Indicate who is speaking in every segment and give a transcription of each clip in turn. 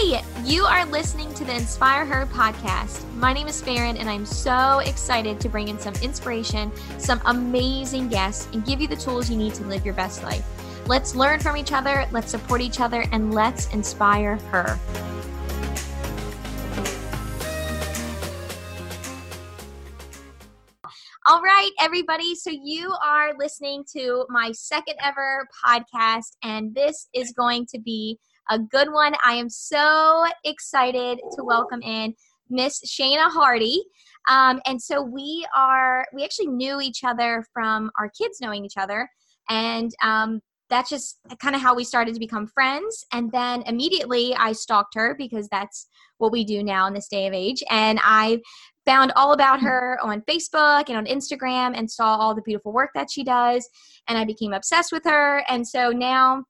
Speaker 1: Hey, you are listening to the Inspire Her podcast. My name is Farron, and I'm so excited to bring in some inspiration, some amazing guests, and give you the tools you need to live your best life. Let's learn from each other, let's support each other, and let's inspire her. All right, everybody. So you are listening to my second ever podcast, and this is going to be a good one. I am so excited to welcome in Miss Shana Hardy. Um, and so we are, we actually knew each other from our kids knowing each other. And um, that's just kind of how we started to become friends. And then immediately I stalked her because that's what we do now in this day of age. And I found all about her on Facebook and on Instagram and saw all the beautiful work that she does. And I became obsessed with her. And so now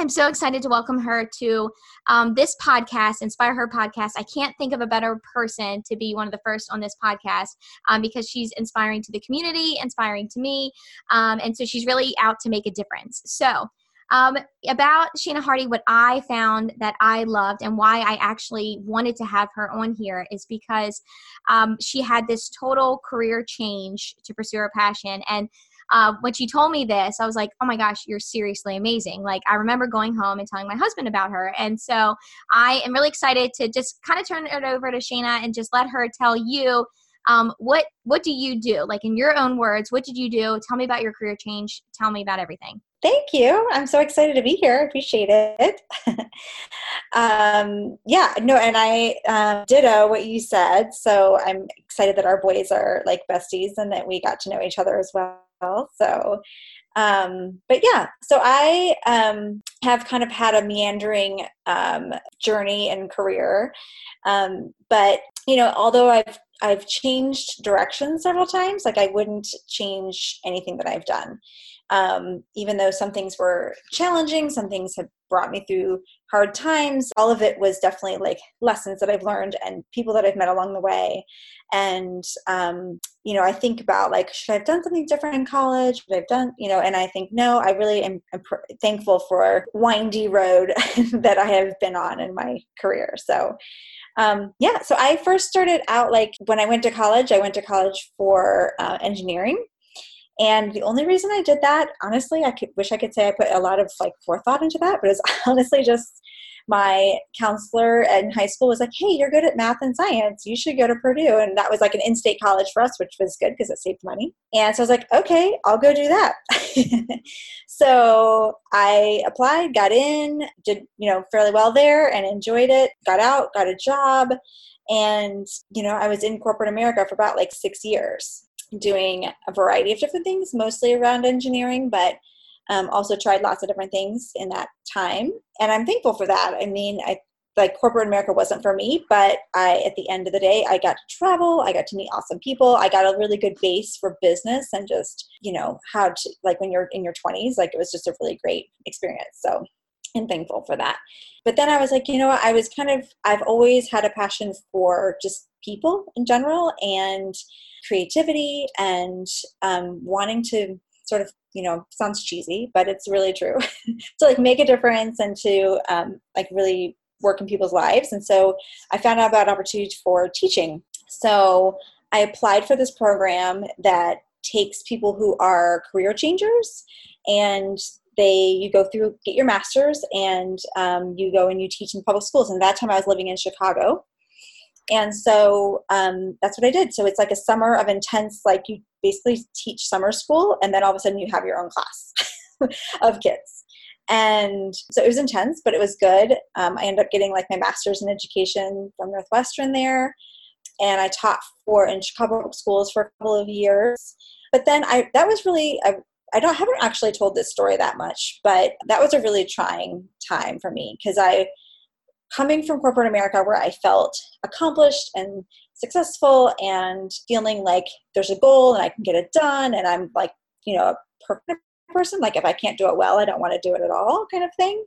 Speaker 1: I'm so excited to welcome her to um, this podcast, Inspire Her podcast. I can't think of a better person to be one of the first on this podcast um, because she's inspiring to the community, inspiring to me. Um, and so she's really out to make a difference. So, um, about Shana Hardy, what I found that I loved and why I actually wanted to have her on here is because um, she had this total career change to pursue her passion. And uh, when she told me this, I was like, oh my gosh, you're seriously amazing. Like, I remember going home and telling my husband about her. And so I am really excited to just kind of turn it over to Shana and just let her tell you um, what what do you do like in your own words what did you do tell me about your career change tell me about everything
Speaker 2: Thank you. I'm so excited to be here. Appreciate it. um, yeah, no, and I um, ditto what you said. So I'm excited that our boys are like besties and that we got to know each other as well. So, um, but yeah, so I um, have kind of had a meandering um, journey and career. Um, but you know, although I've I've changed direction several times, like I wouldn't change anything that I've done um, even though some things were challenging, some things have brought me through hard times. All of it was definitely like lessons that I've learned and people that I've met along the way. And, um, you know, I think about like, should I have done something different in college? Should I have done, you know, and I think, no, I really am pr- thankful for windy road that I have been on in my career. So, um, yeah, so I first started out like when I went to college, I went to college for uh, engineering and the only reason I did that, honestly, I could, wish I could say I put a lot of like forethought into that, but it's honestly just my counselor in high school was like, "Hey, you're good at math and science. You should go to Purdue." And that was like an in-state college for us, which was good because it saved money. And so I was like, "Okay, I'll go do that." so I applied, got in, did you know fairly well there, and enjoyed it. Got out, got a job, and you know I was in corporate America for about like six years doing a variety of different things, mostly around engineering, but um, also tried lots of different things in that time. And I'm thankful for that. I mean, I like corporate America wasn't for me, but I, at the end of the day, I got to travel. I got to meet awesome people. I got a really good base for business and just, you know, how to, like when you're in your 20s, like it was just a really great experience. So I'm thankful for that. But then I was like, you know what? I was kind of, I've always had a passion for just people in general and creativity and um, wanting to sort of you know sounds cheesy but it's really true to like make a difference and to um, like really work in people's lives and so i found out about opportunities for teaching so i applied for this program that takes people who are career changers and they you go through get your master's and um, you go and you teach in public schools and that time i was living in chicago and so um, that's what I did. So it's like a summer of intense, like you basically teach summer school, and then all of a sudden you have your own class of kids. And so it was intense, but it was good. Um, I ended up getting like my master's in education from Northwestern there, and I taught for in Chicago schools for a couple of years. But then I that was really I, I don't haven't actually told this story that much, but that was a really trying time for me because I coming from corporate America where I felt accomplished and successful and feeling like there's a goal and I can get it done and I'm like, you know, a perfect person. Like if I can't do it well, I don't want to do it at all kind of thing.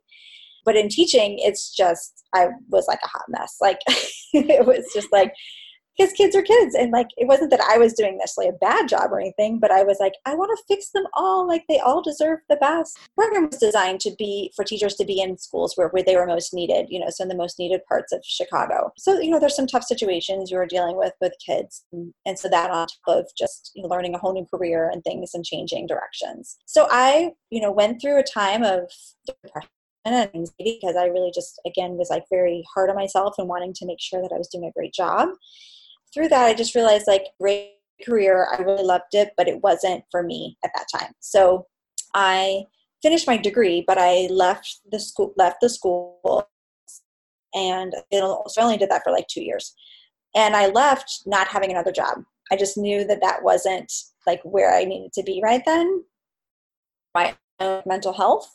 Speaker 2: But in teaching, it's just I was like a hot mess. Like it was just like because kids are kids. And like it wasn't that i was doing necessarily a bad job or anything but i was like i want to fix them all like they all deserve the best. The program was designed to be for teachers to be in schools where, where they were most needed you know so in the most needed parts of chicago. So you know there's some tough situations you were dealing with with kids. And, so that on top of just you know, learning a whole new career and things and changing directions. So i you know went through a time of depression and because I really just again was like very hard on myself and wanting to make sure that I was doing a great job. Through that, I just realized like great career, I really loved it, but it wasn't for me at that time. So I finished my degree, but I left the school left the school and I only did that for like two years. And I left not having another job. I just knew that that wasn't like where I needed to be right then. My mental health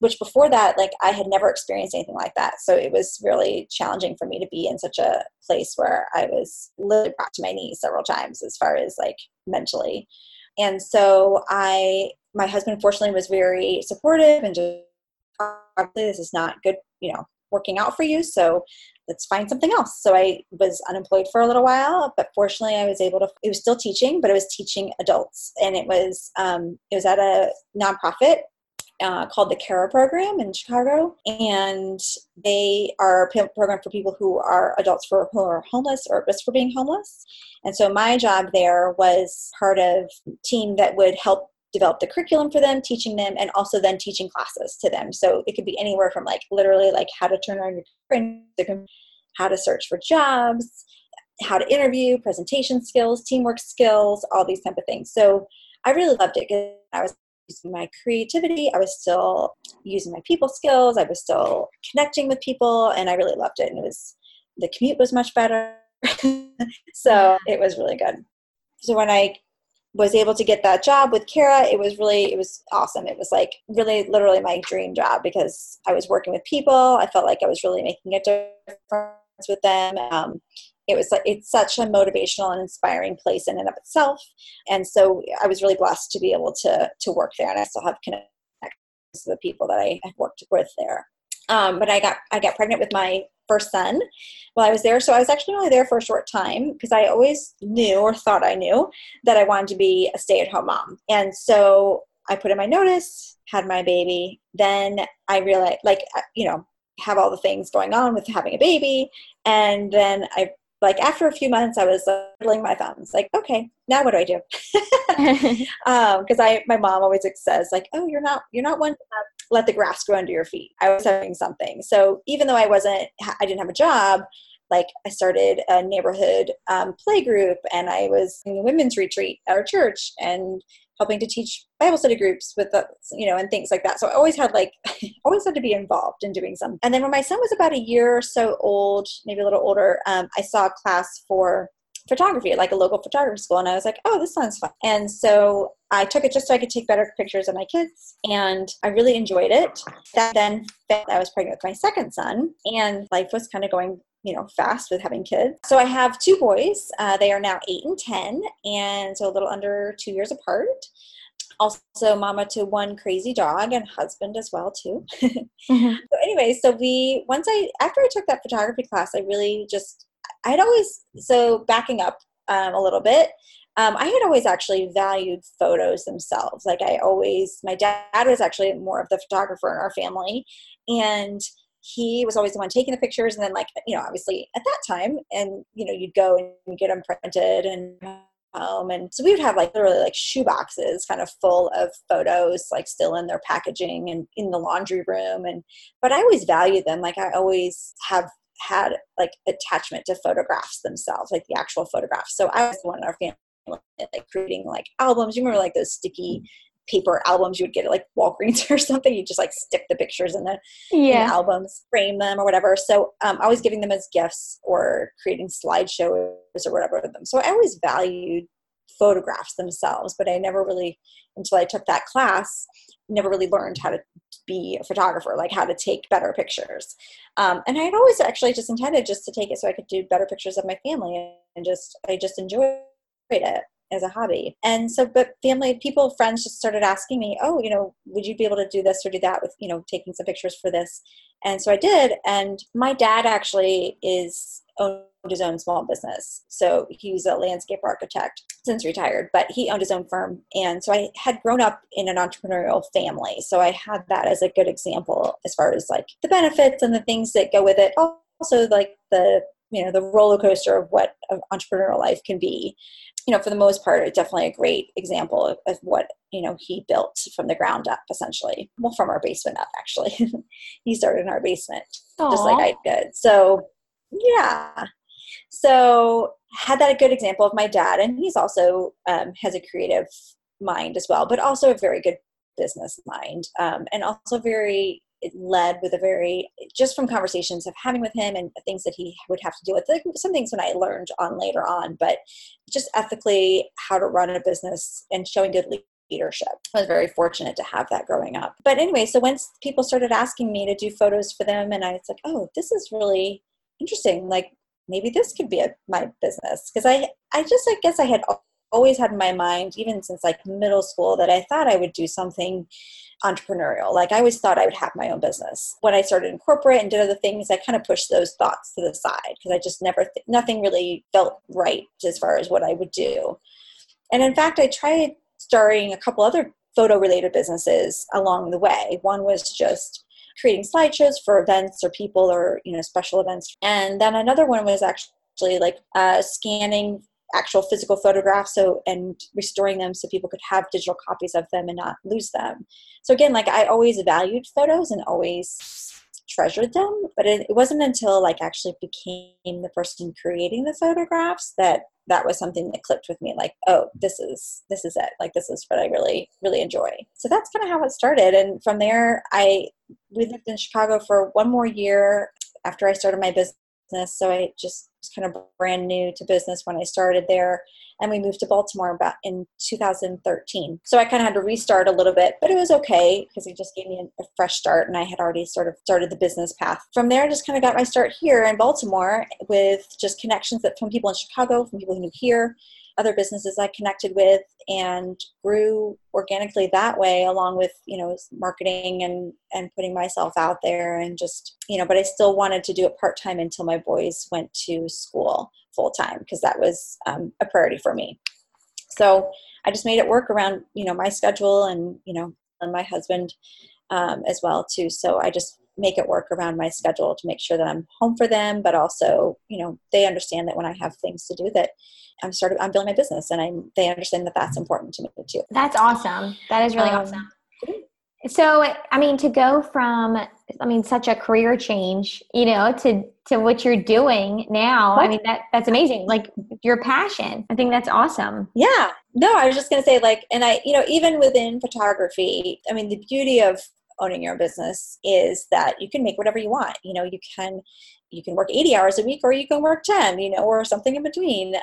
Speaker 2: which before that like i had never experienced anything like that. So it was really challenging for me to be in such a place where i was literally brought to my knees several times as far as like mentally. And so i my husband fortunately was very supportive and just obviously this is not good you know working out for you so let's find something else. So i was unemployed for a little while but fortunately i was able to it was still teaching but it was teaching adults. And it was um, it was at a nonprofit uh, called the CARA program in Chicago, and they are a program for people who are adults for, who are homeless or at risk for being homeless. And so my job there was part of team that would help develop the curriculum for them, teaching them, and also then teaching classes to them. So it could be anywhere from like literally like how to turn on your how to search for jobs, how to interview, presentation skills, teamwork skills, all these type of things. So I really loved it because I was using my creativity. I was still using my people skills. I was still connecting with people, and I really loved it. And it was the commute was much better, so it was really good. So when I was able to get that job with CARA, it was really it was awesome. It was like really literally my dream job because I was working with people. I felt like I was really making a difference with them. Um, it was it's such a motivational and inspiring place in and of itself. And so i was really blessed to be able to to work there and i still have connections to the people that i worked with there. Um, but i got i got pregnant with my first son while i was there. So i was actually only there for a short time because i always knew or thought i knew that i wanted to be a stay-at-home mom. And so i put in my notice had my baby. Then i realized like you know have all the things going on with having a baby. And then i like after a few months i was twiddling my thumbs like okay now what do i do? Because um, i my mom always says like oh you're not you're not one to let the grass grow under your feet. I was having something. So even though i wasn't i didn't have a job like i started a neighborhood um, play group and i was in a women's retreat at our church and helping to teach Bible study groups with the, you know, and things like that. So I always had like, always had to be involved in doing something. And then when my son was about a year or so old, maybe a little older, um, I saw a class for photography like a local photography school and i was like oh this sounds fun and so i took it just so i could take better pictures of my kids and i really enjoyed it that then i was pregnant with my second son and life was kind of going you know fast with having kids. So i have two boys uh, they are now eight and ten and so a little under two years apart. Also mama to one crazy dog and husband as well too. Mm-hmm. so anyway so we once i after i took that photography class i really just i'd always so backing up um, a little bit um, i had always actually valued photos themselves. Like i always my dad was actually more of the photographer in our family. And he was always the one taking the pictures and then like you know obviously at that time and you know you'd go and get them printed and home and so we would have like literally like shoe boxes kind of full of photos like still in their packaging and in the laundry room and but i always value them like i always have had like attachment to photographs themselves like the actual photographs. So i was the one in our family like creating like albums. You remember like those sticky paper albums you would get at like Walgreens or something. You just like stick the pictures in the, yeah. in the albums, frame them or whatever. So um, I was giving them as gifts or creating slideshows or whatever with them. So I always valued photographs themselves, but I never really, until I took that class, never really learned how to be a photographer, like how to take better pictures. Um, and I had always actually just intended just to take it so I could do better pictures of my family and just, I just enjoyed it as a hobby. And so, but family, people, friends just started asking me, oh, you know, would you be able to do this or do that with, you know, taking some pictures for this? And so I did. And my dad actually is owned his own small business. So he was a landscape architect since retired, but he owned his own firm. And so I had grown up in an entrepreneurial family. So I had that as a good example as far as like the benefits and the things that go with it. Also, like the you know the roller coaster of what entrepreneurial life can be you know for the most part it's definitely a great example of, of what you know he built from the ground up essentially. Well from our basement up actually. He started in our basement Aww. just like i did. So yeah. So had that a good example of my dad and he's also um, has a creative mind as well but also a very good business mind um, and also very led with a very just from conversations of having with him and things that he would have to deal with like some things when i learned on later on but just ethically how to run a business and showing good leadership. I was very fortunate to have that growing up. But anyway so once people started asking me to do photos for them and i was like oh this is really interesting. Like maybe this could be a, my business. Because i i just i guess i had always had in my mind even since like middle school that i thought i would do something entrepreneurial. Like I always thought I would have my own business. When I started in corporate and did other things, I kind of pushed those thoughts to the side because I just never, th- nothing really felt right as far as what I would do. And in fact, I tried starting a couple other photo related businesses along the way. One was just creating slideshows for events or people or, you know, special events. And then another one was actually like uh, scanning actual physical photographs so and restoring them so people could have digital copies of them and not lose them. So again like i always valued photos and always treasured them but it, it wasn't until like actually became the person creating the photographs that that was something that clicked with me like oh this is this is it. Like this is what i really really enjoy. So that's kind of how it started and from there i we lived in chicago for one more year after i started my business business. So I just was kind of brand new to business when I started there. And we moved to Baltimore about in 2013. So I kind of had to restart a little bit, but it was okay because it just gave me a, fresh start and I had already sort of started the business path. From there, I just kind of got my start here in Baltimore with just connections that from people in Chicago, from people who knew here, other businesses I connected with and grew organically that way along with you know marketing and and putting myself out there and just you know but I still wanted to do it part time until my boys went to school full time because that was um, a priority for me. So I just made it work around you know my schedule and you know and my husband um, as well too. So I just make it work around my schedule to make sure that I'm home for them, but also, you know, they understand that when I have things to do that I'm started, I'm building my business and I'm, they understand that that's important to me too.
Speaker 3: That's awesome. That is really um, awesome. So, I mean, to go from, I mean, such a career change, you know, to, to what you're doing now, what? I mean, that, that's amazing. Like your passion. I think that's awesome.
Speaker 2: Yeah. No, I was just going to say like, and I, you know, even within photography, I mean, the beauty of owning your own business is that you can make whatever you want. You know you can you can work 80 hours a week or you can work 10 you know or something in between.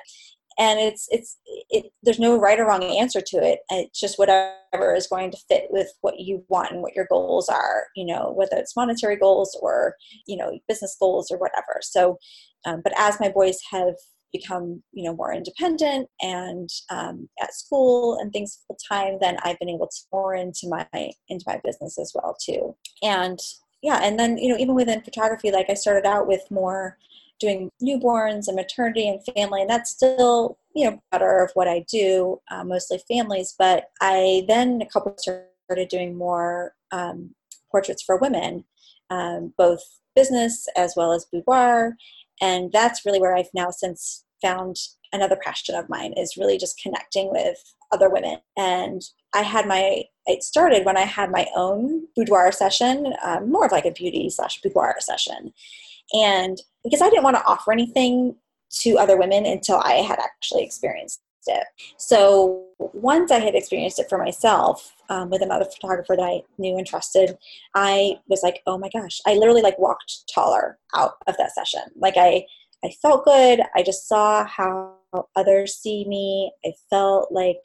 Speaker 2: And it's it's it there's no right or wrong answer to it. It's just whatever is going to fit with what you want and what your goals are you know whether it's monetary goals or you know business goals or whatever. So um, but as my boys have become you know more independent and um, at school and things full time then i've been able to more into my into my business as well too. And yeah and then you know even within photography like i started out with more doing newborns and maternity and family and that's still you know better of what i do uh, mostly families. But i then a couple started doing more um, portraits for women um, both business as well as boudoir and that's really where i've now since found another passion of mine is really just connecting with other women. And i had my it started when i had my own boudoir session um, more of like a beauty slash boudoir session. And because i didn't want to offer anything to other women until i had actually experienced it. So once i had experienced it for myself um, with another photographer that i knew and trusted i was like oh my gosh i literally like walked taller out of that session. Like i i felt good. I just saw how others see me. I felt like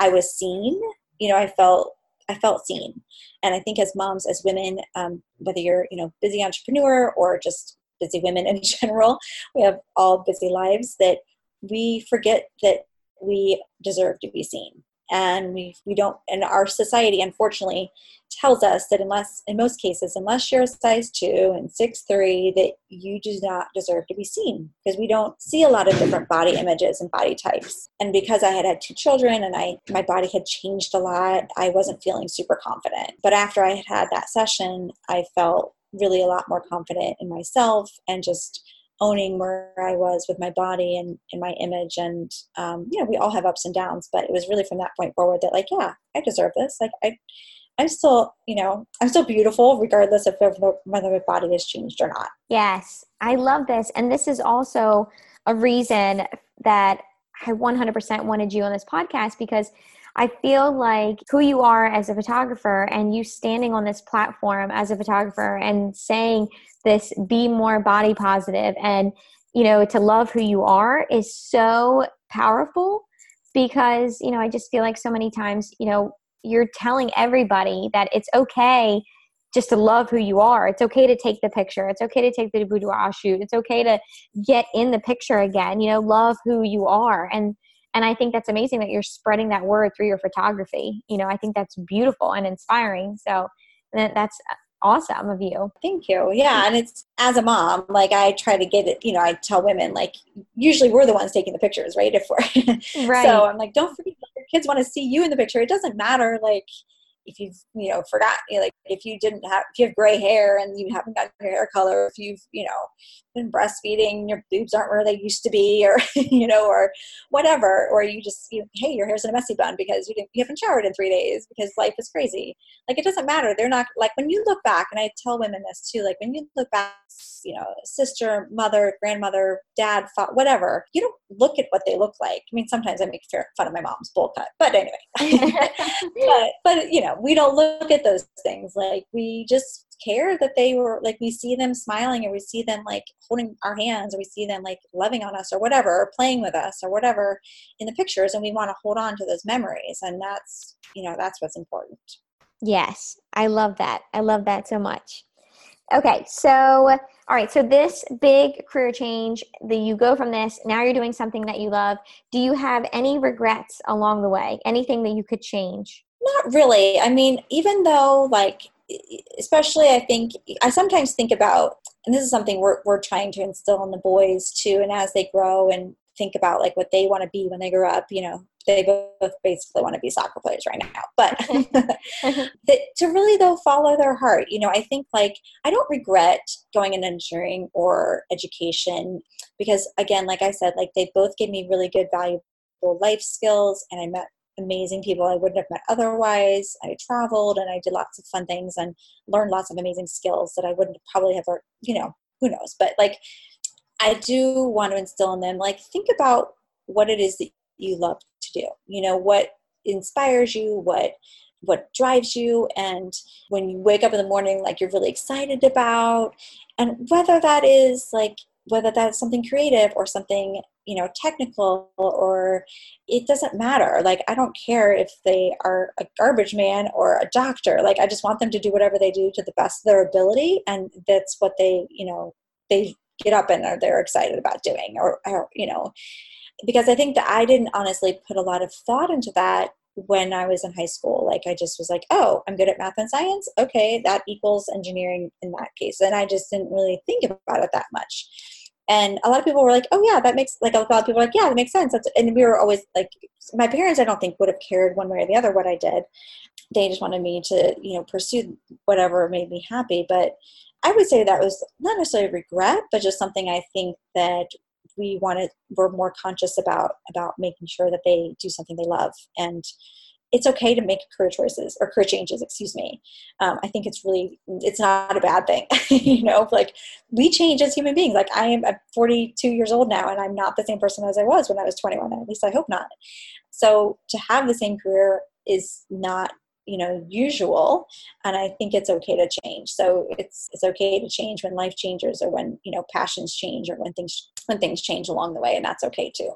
Speaker 2: i was seen. You know i felt i felt seen. And i think as moms as women um, whether you're you know busy entrepreneur or just busy women in general we have all busy lives that we forget that we deserve to be seen. And we we don't and our society unfortunately tells us that unless in most cases unless you're a size 2 and six three, that you do not deserve to be seen because we don't see a lot of different body images and body types. And because i had had two children and i my body had changed a lot i wasn't feeling super confident. But after i had had that session i felt really a lot more confident in myself and just owning where I was with my body and, and my image. And, um, you know, we all have ups and downs, but it was really from that point forward that like, yeah, I deserve this. Like I, I'm still, you know, I'm still beautiful regardless of whether my body has changed or not.
Speaker 1: Yes, I love this. And this is also a reason that I 100% wanted you on this podcast because I feel like who you are as a photographer and you standing on this platform as a photographer and saying this be more body positive and you know to love who you are is so powerful because you know I just feel like so many times you know you're telling everybody that it's okay just to love who you are. It's okay to take the picture. It's okay to take the boudoir shoot. It's okay to get in the picture again. You know, love who you are. And and I think that's amazing that you're spreading that word through your photography. You know, I think that's beautiful and inspiring. So that's uh, awesome of you.
Speaker 2: Thank you. Yeah. And it's as a mom, like I try to get it, you know, I tell women, like, usually we're the ones taking the pictures, right? If we're, right. so I'm like, don't forget, your kids want to see you in the picture. It doesn't matter, like, if you've you know forgot you know, like if you didn't have if you have gray hair and you haven't got your hair color if you've you know been breastfeeding your boobs aren't where they used to be or you know or whatever or you just you, hey your hair's in a messy bun because you didn't you haven't showered in three days because life is crazy. Like it doesn't matter. They're not like when you look back and i tell women this too like when you look back you know sister mother grandmother dad father, whatever you don't look at what they look like. I mean sometimes i make fun of my mom's bowl cut but anyway. But but you know we don't look at those things. Like we just care that they were like we see them smiling and we see them like holding our hands or we see them like loving on us or whatever or playing with us or whatever in the pictures and we want to hold on to those memories and that's you know that's what's important.
Speaker 1: Yes i love that. I love that so much. Okay so all right so this big career change that you go from this now you're doing something that you love. Do you have any regrets along the way? Anything that you could change
Speaker 2: not really. I mean, even though like especially I think I sometimes think about and this is something we're we're trying to instill in the boys too and as they grow and think about like what they want to be when they grow up, you know, they both basically want to be soccer players right now. But to really though follow their heart, you know, I think like I don't regret going in engineering or education because again, like I said, like they both gave me really good valuable life skills and I met amazing people I wouldn't have met otherwise. I traveled and I did lots of fun things and learned lots of amazing skills that I wouldn't probably have, you know, who knows. But like, I do want to instill in them, like, think about what it is that you love to do. You know, what inspires you, what what drives you and when you wake up in the morning like you're really excited about and whether that is like whether that's something creative or something you know technical or it doesn't matter like i don't care if they are a garbage man or a doctor like i just want them to do whatever they do to the best of their ability and that's what they you know they get up and are they're excited about doing or, or you know because i think that i didn't honestly put a lot of thought into that when I was in high school. Like I just was like, oh, I'm good at math and science. Okay, that equals engineering in that case. And I just didn't really think about it that much. And a lot of people were like, "Oh yeah, that makes like a lot of people were like, yeah, that makes sense." That's, and we were always like, my parents, I don't think would have cared one way or the other what I did. They just wanted me to, you know, pursue whatever made me happy. But I would say that was not necessarily regret, but just something I think that we wanted, we're more conscious about about making sure that they do something they love and it's okay to make career choices or career changes excuse me. Um, i think it's really it's not a bad thing you know like we change as human beings. Like i am at 42 years old now and i'm not the same person as i was when i was 21 at least i hope not. So to have the same career is not you know usual and i think it's okay to change. So it's it's okay to change when life changes or when you know passions change or when things when things change along the way and that's okay too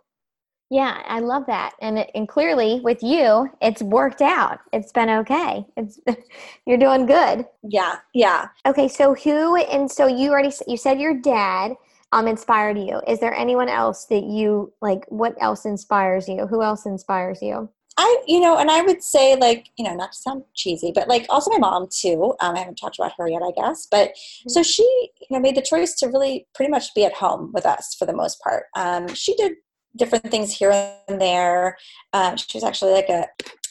Speaker 1: yeah, I love that. And it, and clearly with you, it's worked out. It's been okay. It's you're doing good.
Speaker 2: Yeah. Yeah.
Speaker 1: Okay, so who and so you already you said your dad um inspired you. Is there anyone else that you like what else inspires you? Who else inspires you?
Speaker 2: I, you know, and I would say, like, you know, not to sound cheesy, but like also my mom too. Um, I haven't talked about her yet, I guess. But so she, you know, made the choice to really pretty much be at home with us for the most part. Um, she did different things here and there. Um, she was actually like a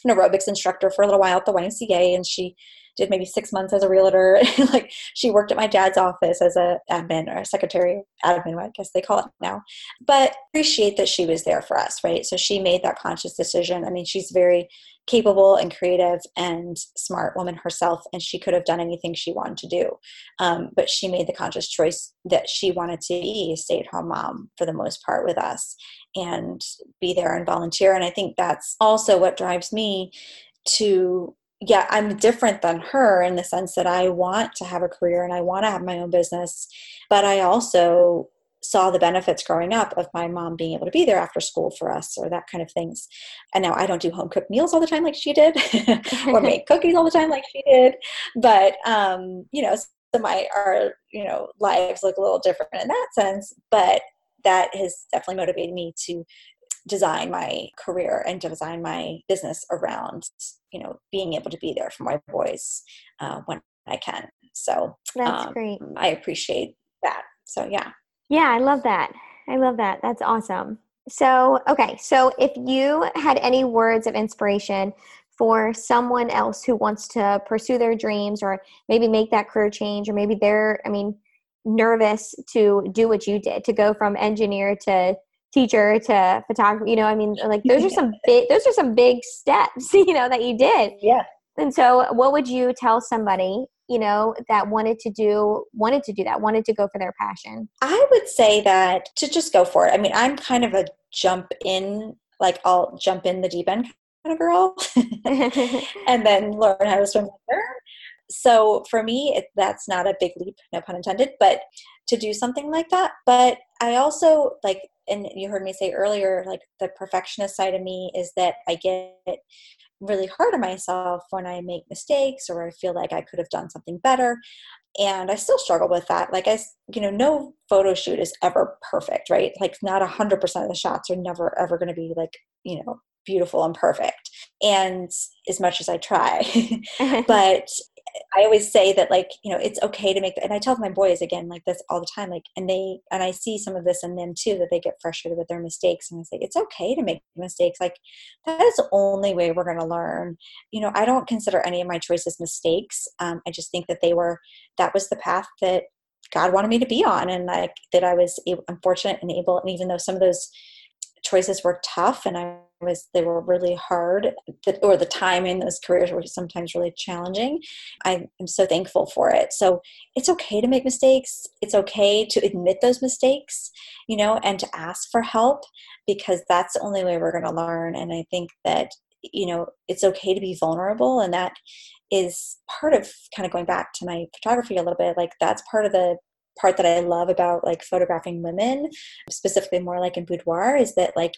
Speaker 2: an aerobics instructor for a little while at the YMCA, and she did maybe six months as a realtor. like she worked at my dad's office as a admin or a secretary admin, I guess they call it now. But appreciate that she was there for us, right? So she made that conscious decision. I mean, she's very capable and creative and smart woman herself, and she could have done anything she wanted to do. Um, but she made the conscious choice that she wanted to be a stay at home mom for the most part with us and be there and volunteer. And I think that's also what drives me to yeah, I'm different than her in the sense that I want to have a career and I want to have my own business, but I also saw the benefits growing up of my mom being able to be there after school for us or that kind of things. And now I don't do home cooked meals all the time like she did or make cookies all the time like she did. But um, you know, so my our, you know, lives look a little different in that sense, but that has definitely motivated me to design my career and design my business around you know being able to be there for my boys uh, when i can. So
Speaker 1: that's um, great.
Speaker 2: I appreciate that. So yeah.
Speaker 1: Yeah i love that. I love that. That's awesome. So okay. So if you had any words of inspiration for someone else who wants to pursue their dreams or maybe make that career change or maybe they're i mean nervous to do what you did to go from engineer to teacher to photographer you know i mean like those are some big those are some big steps you know that you did.
Speaker 2: Yeah.
Speaker 1: And so what would you tell somebody you know that wanted to do wanted to do that wanted to go for their passion?
Speaker 2: I would say that to just go for it. I mean i'm kind of a jump in like i'll jump in the deep end kind of girl. And then learn how to swim later so for me it, that's not a big leap no pun intended but to do something like that. But i also like and you heard me say earlier like the perfectionist side of me is that i get really hard on myself when i make mistakes or i feel like i could have done something better. And i still struggle with that. Like i you know no photo shoot is ever perfect right? Like not 100% of the shots are never ever going to be like you know beautiful and perfect and as much as i try. But I always say that like you know it's okay to make and I tell my boys again like this all the time like and they and I see some of this in them too that they get frustrated with their mistakes and I say it's okay to make mistakes like that is the only way we're going to learn. You know I don't consider any of my choices mistakes um, I just think that they were that was the path that God wanted me to be on and like that I was unfortunate and able and even though some of those choices were tough and I was they were really hard or the time in those careers were sometimes really challenging. I am so thankful for it. So it's okay to make mistakes. It's okay to admit those mistakes you know and to ask for help because that's the only way we're going to learn. And i think that you know it's okay to be vulnerable and that is part of kind of going back to my photography a little bit like that's part of the part that I love about like photographing women, specifically more like in boudoir, is that like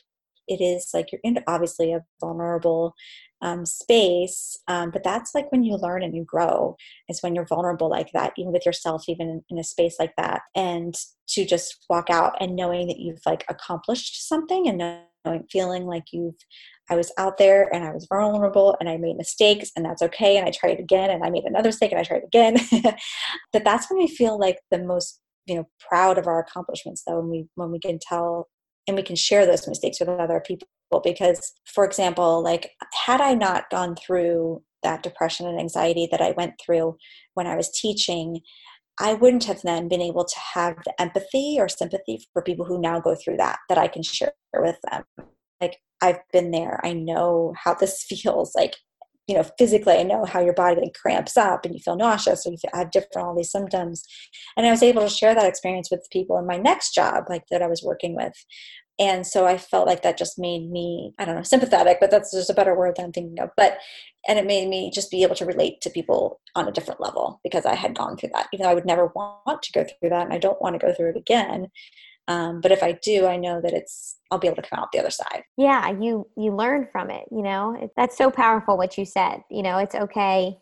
Speaker 2: it is like you're in obviously a vulnerable um, space um, but that's like when you learn and you grow is when you're vulnerable like that even with yourself even in, a space like that and to just walk out and knowing that you've like accomplished something and knowing feeling like you've i was out there and i was vulnerable and i made mistakes and that's okay and i tried again and i made another mistake and i tried again. That that's when we feel like the most you know proud of our accomplishments though when we when we can tell and we can share those mistakes with other people because for example like had i not gone through that depression and anxiety that i went through when i was teaching i wouldn't have then been able to have the empathy or sympathy for people who now go through that that i can share with them. Like i've been there. I know how this feels. Like you know physically i know how your body like cramps up and you feel nauseous or you have different all these symptoms. And i was able to share that experience with people in my next job like that i was working with. And so i felt like that just made me i don't know sympathetic but that's just a better word than i'm thinking of. But and it made me just be able to relate to people on a different level because i had gone through that even though i would never want to go through that and i don't want to go through it again um, but if i do i know that it's i'll be able to come out the other side.
Speaker 1: Yeah you you learn from it you know? That's so powerful what you said you know? It's okay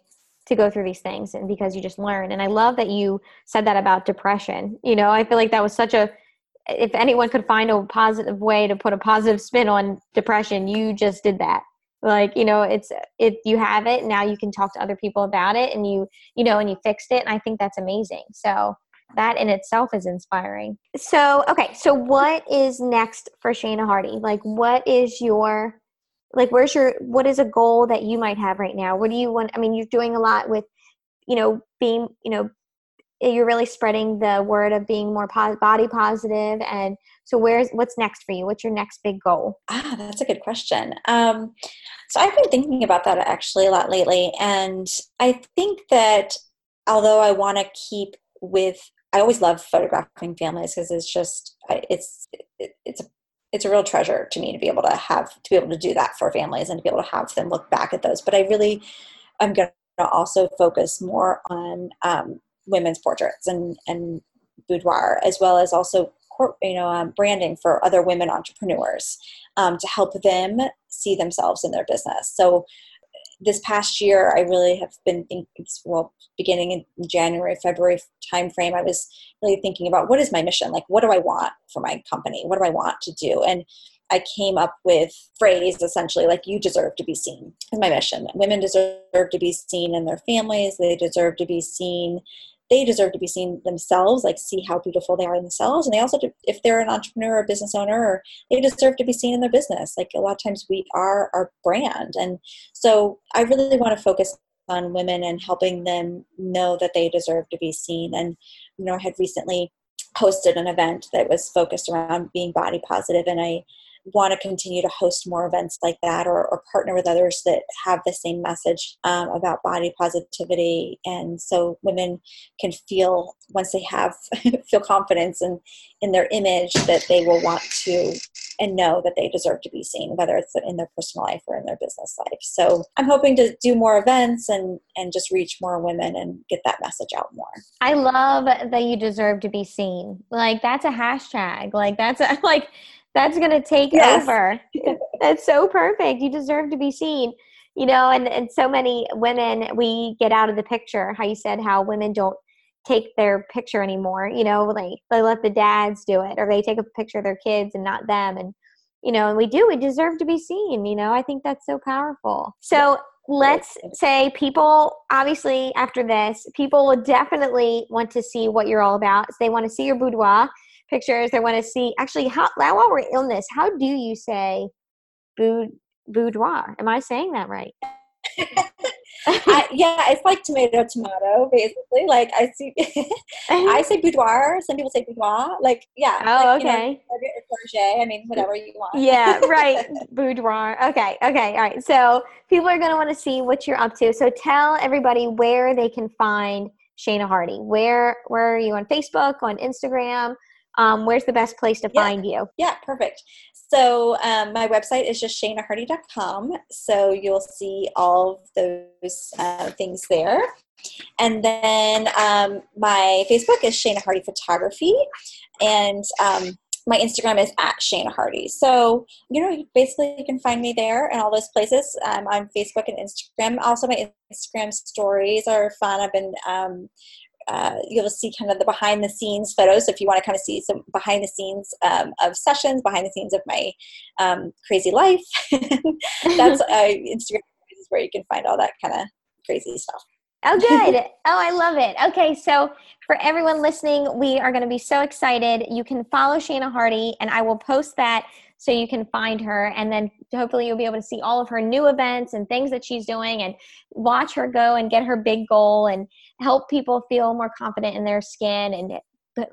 Speaker 1: to go through these things and because you just learn and i love that you said that about depression you know? I feel like that was such a if anyone could find a positive way to put a positive spin on depression you just did that. Like you know it's if you have it now you can talk to other people about it and you you know and you fixed it and i think that's amazing. So that in itself is inspiring. So okay so what is next for shana hardy? Like what is your like where's your what is a goal that you might have right now? What do you want i mean you're doing a lot with you know being you know you're really spreading the word of being more body positive and so where's what's next for you? What's your next big goal?
Speaker 2: Ah that's a good question. Um, so i've been thinking about that actually a lot lately and i think that although i want to keep with i always love photographing families because it's just it's it's a it's a real treasure to me to be able to have to be able to do that for families and to be able to have them look back at those but i really i'm going to also focus more on um, women's portraits and and boudoir, as well as also you know um, branding for other women entrepreneurs um, to help them see themselves in their business. So this past year, I really have been thinking. Well, beginning in January, February timeframe, I was really thinking about what is my mission? Like, what do I want for my company? What do I want to do? And I came up with phrase essentially like you deserve to be seen is my mission. Women deserve to be seen in their families. They deserve to be seen they deserve to be seen themselves, like see how beautiful they are themselves. And they also, if they're an entrepreneur or business owner, they deserve to be seen in their business. Like a lot of times we are our brand. And so I really want to focus on women and helping them know that they deserve to be seen. And, you know, I had recently hosted an event that was focused around being body positive and I want to continue to host more events like that or, or partner with others that have the same message um, about body positivity. And so women can feel once they have feel confidence in in their image that they will want to and know that they deserve to be seen whether it's in their personal life or in their business life. So i'm hoping to do more events and and just reach more women and get that message out more.
Speaker 1: I love that you deserve to be seen. Like that's a hashtag. Like that's a, like that's going to take yes. over. that's so perfect. You deserve to be seen. You know, and, and so many women, we get out of the picture. How you said how women don't take their picture anymore. You know, like they let the dads do it, or they take a picture of their kids and not them. And you know, and we do. We deserve to be seen. You know, I think that's so powerful. So let's say people obviously after this people will definitely want to see what you're all about so they want to see your boudoir pictures. They want to see actually how while we're this, how do you say boudoir? Am I saying that right?
Speaker 2: I, yeah, it's like tomato, tomato, basically. Like I see, I say boudoir. Some people say boudoir. Like yeah.
Speaker 1: Oh,
Speaker 2: like,
Speaker 1: okay.
Speaker 2: You know, I mean, whatever you want.
Speaker 1: yeah, right. boudoir. Okay, okay, all right. So people are going to want to see what you're up to. So tell everybody where they can find Shana Hardy. Where where are you on Facebook, on Instagram? Um, where's the best place to
Speaker 2: yeah.
Speaker 1: find you?
Speaker 2: Yeah, perfect. So um, my website is just shanahardy.com. So you'll see all of those uh, things there. And then um, my Facebook is Shana Hardy Photography. And um, my Instagram is at Shana Hardy. So, you know, basically you can find me there and all those places. Um, on Facebook and Instagram. Also, my Instagram stories are fun. I've been um, uh, you'll see kind of the behind the scenes photos. So if you want to kind of see some behind the scenes um, of sessions, behind the scenes of my um, crazy life, that's uh, Instagram is where you can find all that kind of crazy stuff.
Speaker 1: Oh, good. oh, I love it. Okay, so for everyone listening, we are going to be so excited. You can follow Shana Hardy, and I will post that so you can find her. And then hopefully, you'll be able to see all of her new events and things that she's doing and watch her go and get her big goal and help people feel more confident in their skin and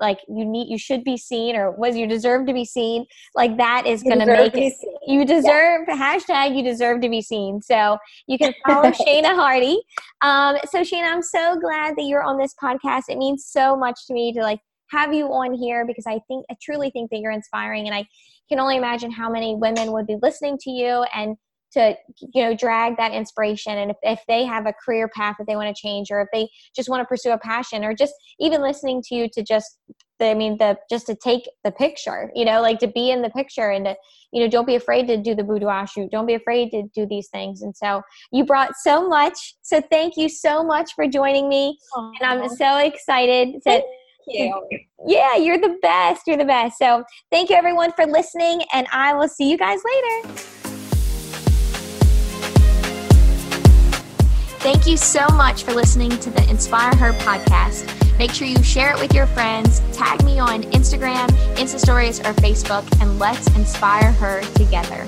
Speaker 1: like you need you should be seen or was you deserve to be seen. Like that is going to make it you deserve yeah. hashtag you deserve to be seen. So you can follow shana hardy. Um, so shana i'm so glad that you're on this podcast. It means so much to me to like have you on here because i think i truly think that you're inspiring and i can only imagine how many women would be listening to you and to you know drag that inspiration and if, if they have a career path that they want to change or if they just want to pursue a passion or just even listening to you to just i mean the just to take the picture you know like to be in the picture and to you know don't be afraid to do the boudoir shoot don't be afraid to do these things and so you brought so much so thank you so much for joining me Aww. and i'm so excited to
Speaker 2: you.
Speaker 1: Yeah, you're the best. You're the best. So, thank you everyone for listening, and I will see you guys later. Thank you so much for listening to the Inspire Her podcast. Make sure you share it with your friends, tag me on Instagram, Insta Stories, or Facebook, and let's inspire her together.